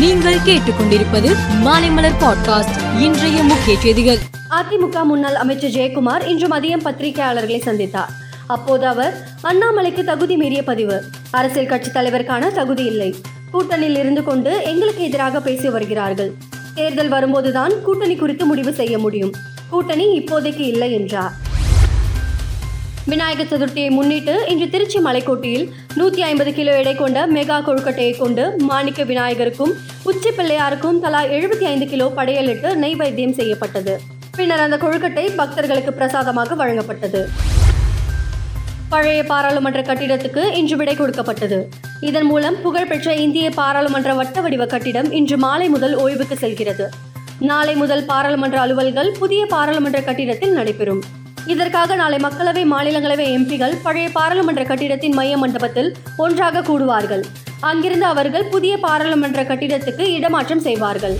நீங்கள் கேட்டுக்கொண்டிருப்பது மாலைமலர் பாட்காஸ்ட். இன்றைய முக்கிய செய்திகள். அதிமுக முன்னாள் அமைச்சர் ஜெயக்குமார் இன்று மதியம் பத்திரிகையாளர்களை சந்தித்தார். அப்போது அவர் அண்ணாமலைக்கு தகுதி மீறிய பதிவு. அரசியல் கட்சி தலைவருக்கான தகுதி இல்லை. கூட்டணியில் இருந்து கொண்டு எங்களுக்கு எதிராக பேசி வருகிறார்கள். தேர்தல் வரும்போதுதான் கூட்டணி குறித்து முடிவு செய்ய முடியும். கூட்டணி இப்போதைக்கு இல்லை என்றார். விநாயகர் சதுர்த்தியை முன்னிட்டு இன்று திருச்சி மலைக்கோட்டையில் நூற்றி ஐம்பது கிலோ எடை கொண்ட மெகா கொழுக்கட்டையை கொண்டு மாணிக்க விநாயகருக்கும் உச்சி பிள்ளையாருக்கும் தலா எழுபத்தி ஐந்து கிலோ படையலிட்டு நெய்வேத்தியம் செய்யப்பட்டது. பின்னர் அந்த கொழுக்கட்டை பக்தர்களுக்கு பிரசாதமாக வழங்கப்பட்டது. பழைய பாராளுமன்ற கட்டிடத்துக்கு இன்று விடை கொடுக்கப்பட்டது. இதன் மூலம் புகழ்பெற்ற இந்திய பாராளுமன்ற வட்ட வடிவ கட்டிடம் இன்று மாலை முதல் ஓய்வுக்கு செல்கிறது. நாளை முதல் பாராளுமன்ற அலுவல்கள் புதிய பாராளுமன்ற கட்டிடத்தில் நடைபெறும். இதற்காக நாளை மக்களவை மாநிலங்களவை எம்பிகள் பழைய பாராளுமன்ற கட்டிடத்தின் மைய மண்டபத்தில் ஒன்றாக கூடுவார்கள். அங்கிருந்து அவர்கள் புதிய பாராளுமன்ற கட்டிடத்துக்கு இடமாற்றம் செய்வார்கள்.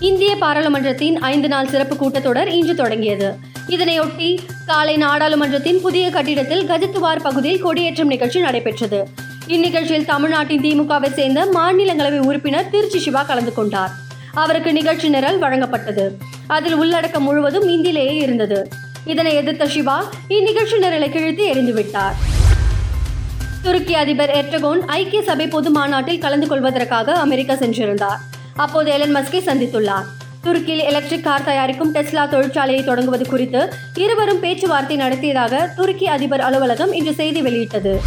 இந்திய பாராளுமன்றத்தின் ஐந்து நாள் சிறப்பு கூட்டத்தொடர் இன்று தொடங்கியது. இதனையொட்டி காலை நாடாளுமன்றத்தின் புதிய கட்டிடத்தில் கஜத்துவார் பகுதியில் கொடியேற்றம் நிகழ்ச்சி நடைபெற்றது. இந்நிகழ்ச்சியில் தமிழ்நாட்டின் திமுகவை சேர்ந்த மாநிலங்களவை உறுப்பினர் திருச்சி சிவா கலந்து கொண்டார். அவருக்கு நிகழ்ச்சி நிரல் வழங்கப்பட்டது. அதில் உள்ளடக்கம் முழுவதும் இந்தியிலேயே இருந்தது. இதனை எதிர்த்த சிவா இந்நிகழ்ச்சி நிரலை கிழித்து எறிந்துவிட்டார். துருக்கி அதிபர் எர்டகோன் ஐக்கிய சபை பொது மாநாட்டில் கலந்து கொள்வதற்காக அமெரிக்கா சென்றிருந்தார். அப்போது எலன் மஸ்கை சந்தித்துள்ளார். துருக்கியில் எலக்ட்ரிக் கார் தயாரிக்கும் டெஸ்லா தொழிற்சாலையை தொடங்குவது குறித்து இருவரும் பேச்சுவார்த்தை நடத்தியதாக துருக்கி அதிபர் அலுவலகம் இன்று செய்தி வெளியிட்டது.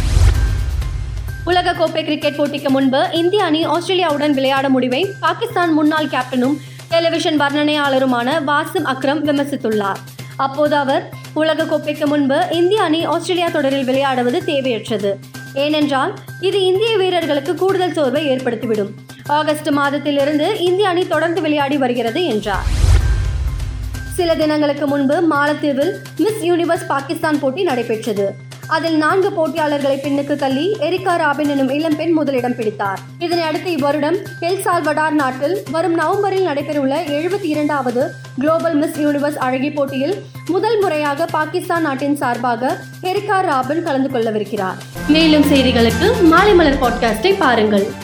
உலக கோப்பை கிரிக்கெட் போட்டிக்கு முன்பு இந்திய அணி ஆஸ்திரேலியாவுடன் விளையாட முடிவை பாகிஸ்தான் முன்னாள் கேப்டனும் டெலிவிஷன் வர்ணனையாளருமான வாசிம் அக்ரம் விமர்சித்துள்ளார். அப்போது அவர் உலக கோப்பைக்கு முன்பு இந்திய அணி ஆஸ்திரேலியா தொடரில் விளையாடுவது தேவையற்றது. ஏனென்றால் இது இந்திய வீரர்களுக்கு கூடுதல் சோர்வை ஏற்படுத்திவிடும். ஆகஸ்ட் மாதத்திலிருந்து இந்திய அணி தொடர்ந்து விளையாடி வருகிறது என்றார். சில தினங்களுக்கு முன்பு மாலத்தீவில் மிஸ் யூனிவர்ஸ் பாகிஸ்தான் போட்டி நடைபெற்றது. அதில் நான்கு போட்டியாளர்களை பின்னுக்கு தள்ளி எரிகா ராபின் எனும் இளம்பெண் முதலிடம் பிடித்தார். இதனை அடுத்து இவ்வருடம் எல் சால்வடார் நாட்டில் வரும் நவம்பரில் நடைபெறவுள்ள எழுபத்தி இரண்டாவது குளோபல் மிஸ் யூனிவர்ஸ் அழகி போட்டியில் முதல் முறையாக பாகிஸ்தான் நாட்டின் சார்பாக எரிகா ராபின் கலந்து கொள்ளவிருக்கிறார். மேலும் செய்திகளுக்கு மாலை மலர் பாட்காஸ்டை பாருங்கள்.